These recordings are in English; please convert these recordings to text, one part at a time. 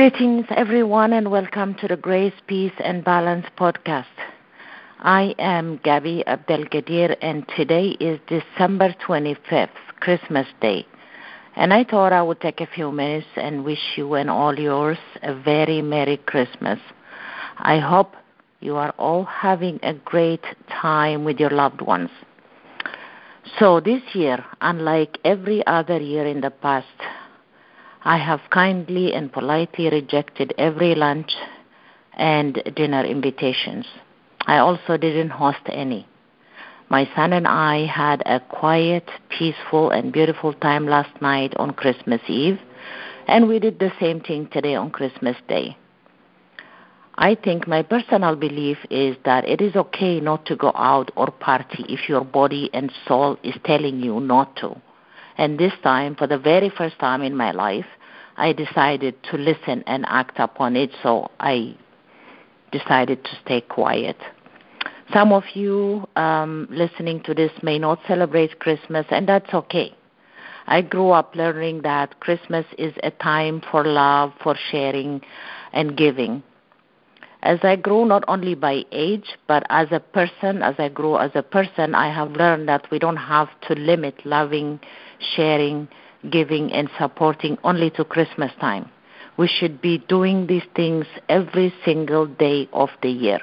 Greetings, everyone, and welcome to the Grace, Peace, and Balance podcast. I am Gabby Abdelgadir, and today is December 25th, Christmas Day. And I thought I would take a few minutes and wish you and all yours a very Merry Christmas. I hope you are all having a great time with your loved ones. So, this year, unlike every other year in the past, I have kindly and politely rejected every lunch and dinner invitations. I also didn't host any. My son and I had a quiet, peaceful, and beautiful time last night on Christmas Eve, and we did the same thing today on Christmas Day. I think my personal belief is that it is okay not to go out or party if your body and soul is telling you not to. And this time, for the very first time in my life, I decided to listen and act upon it, so I decided to stay quiet. Some of you um, listening to this may not celebrate Christmas, and that's okay. I grew up learning that Christmas is a time for love, for sharing, and giving. As I grew not only by age, but as a person, as I grew as a person, I have learned that we don't have to limit loving, sharing, giving, and supporting only to Christmas time. We should be doing these things every single day of the year.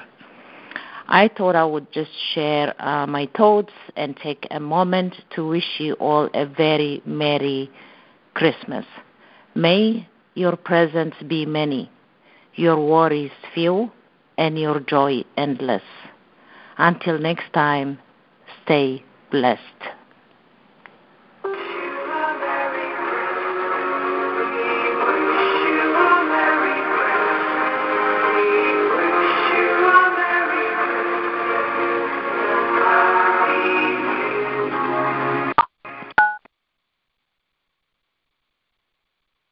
I thought I would just share uh, my thoughts and take a moment to wish you all a very Merry Christmas. May your presents be many, your worries few, and your joy endless. Until next time, stay blessed.